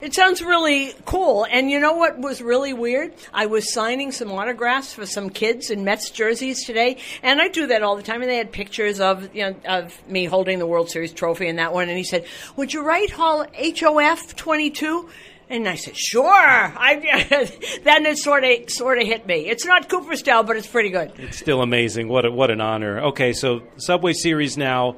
It sounds really cool. And you know what was really weird? I was signing some autographs for some kids in Mets jerseys today, and I do that all the time. And they had pictures of you know of me holding the World Series trophy and that one. And he said, "Would you write Hall HOF 22?" And I said, "Sure." I, then it sort of sort of hit me. It's not Cooperstown, but it's pretty good. It's still amazing. What a, what an honor. Okay, so Subway Series now.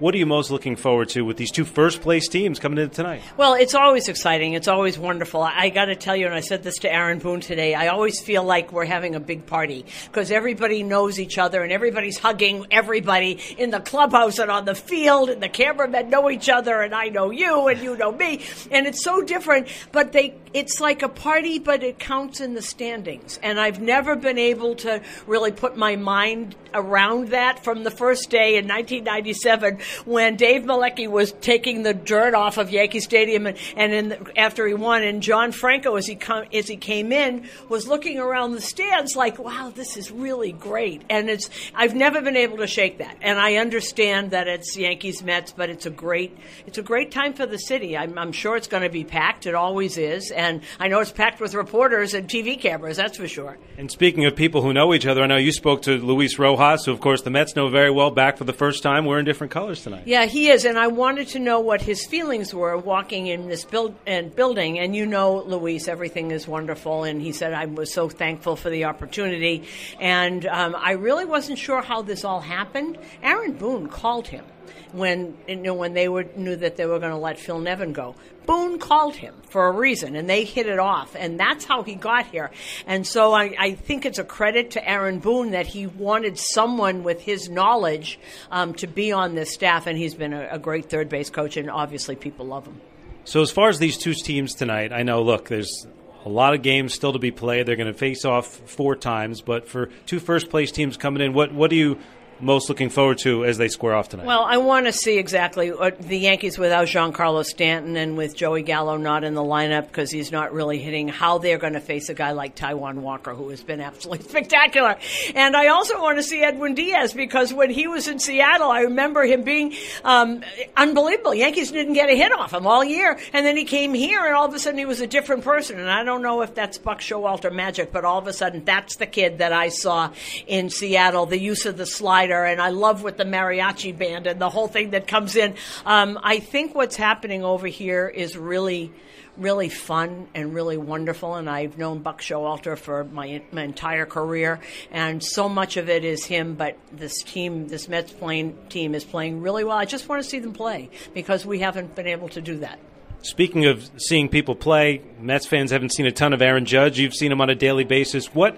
What are you most looking forward to with these two first place teams coming in tonight? Well, it's always exciting. It's always wonderful. I, I got to tell you, and I said this to Aaron Boone today, I always feel like we're having a big party because everybody knows each other and everybody's hugging everybody in the clubhouse and on the field, and the cameramen know each other, and I know you, and you know me. And it's so different, but they it's like a party, but it counts in the standings. And I've never been able to really put my mind around that from the first day in 1997 when Dave Mlicki was taking the dirt off of Yankee Stadium and, and the, after he won, and John Franco, as he com- as he came in, was looking around the stands like, "Wow, this is really great." And it's I've never been able to shake that. And I understand that it's Yankees Mets, but it's a great it's a great time for the city. I'm, I'm sure it's going to be packed. It always is, and I know it's packed with reporters and TV cameras. That's for sure. And speaking of people who know each other, I know you spoke to Luis Rojas, who of course the Mets know very well. Back for the first time, we're in different colors tonight. Yeah, he is, and I wanted to know what his feelings were walking in this build and building. And you know, Luis, everything is wonderful. And he said I was so thankful for the opportunity, and um, I really wasn't sure how this all happened. Aaron Boone called him when you know when they were knew that they were going to let Phil Nevin go. Boone called him for a reason, and they hit it off, and that's how he got here. And so I, I think it's a credit to Aaron Boone that he wanted someone with his knowledge um, to be on this staff, and he's been a, a great third base coach, and obviously people love him. So as far as these two teams tonight, I know. Look, there's a lot of games still to be played. They're going to face off four times, but for two first place teams coming in, what what do you most looking forward to as they square off tonight? Well, I want to see exactly what the Yankees without Giancarlo Stanton and with Joey Gallo not in the lineup because he's not really hitting, how they're going to face a guy like Taijuan Walker, who has been absolutely spectacular. And I also want to see Edwin Diaz because when he was in Seattle, I remember him being um, unbelievable. Yankees didn't get a hit off him all year. And then he came here, and all of a sudden he was a different person. And I don't know if that's Buck Showalter magic, but all of a sudden that's the kid that I saw in Seattle, the use of the slide slider, and I love with the mariachi band and the whole thing that comes in. Um, I think what's happening over here is really really fun and really wonderful. And I've known Buck Showalter for my, my entire career, and so much of it is him. But this team, this Mets playing team, is playing really well. I just want to see them play because we haven't been able to do that. Speaking of seeing people play, Mets fans haven't seen a ton of Aaron Judge. You've seen him on a daily basis. What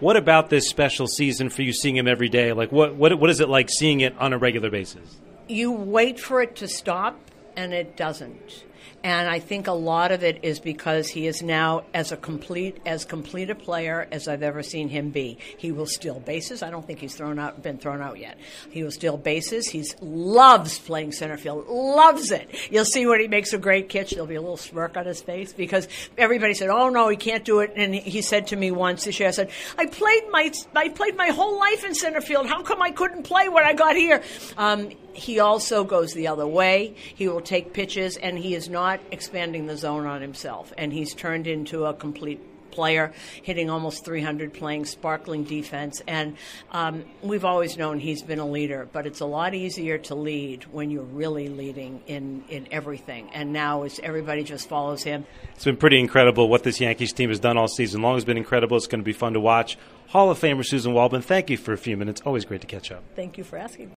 what about this special season for you seeing him every day? Like, what, what, what is it like seeing it on a regular basis? You wait for it to stop, and it doesn't. And I think a lot of it is because he is now as a complete as complete a player as I've ever seen him be. He will steal bases. I don't think he's thrown out been thrown out yet. He will steal bases. He loves playing center field. Loves it. You'll see when he makes a great catch, there'll be a little smirk on his face because everybody said, "Oh no, he can't do it." And he said to me once this year, I said, "I played my I played my whole life in center field. How come I couldn't play when I got here?" Um, he also goes the other way. He will take pitches, and he is not expanding the zone on himself. And he's turned into a complete player, hitting almost 300, playing sparkling defense. And um, we've always known he's been a leader, but it's a lot easier to lead when you're really leading in, in everything. And now it's, everybody just follows him. It's been pretty incredible what this Yankees team has done all season long. It's been incredible. It's going to be fun to watch. Hall of Famer Suzyn Waldman, thank you for a few minutes. Always great to catch up. Thank you for asking.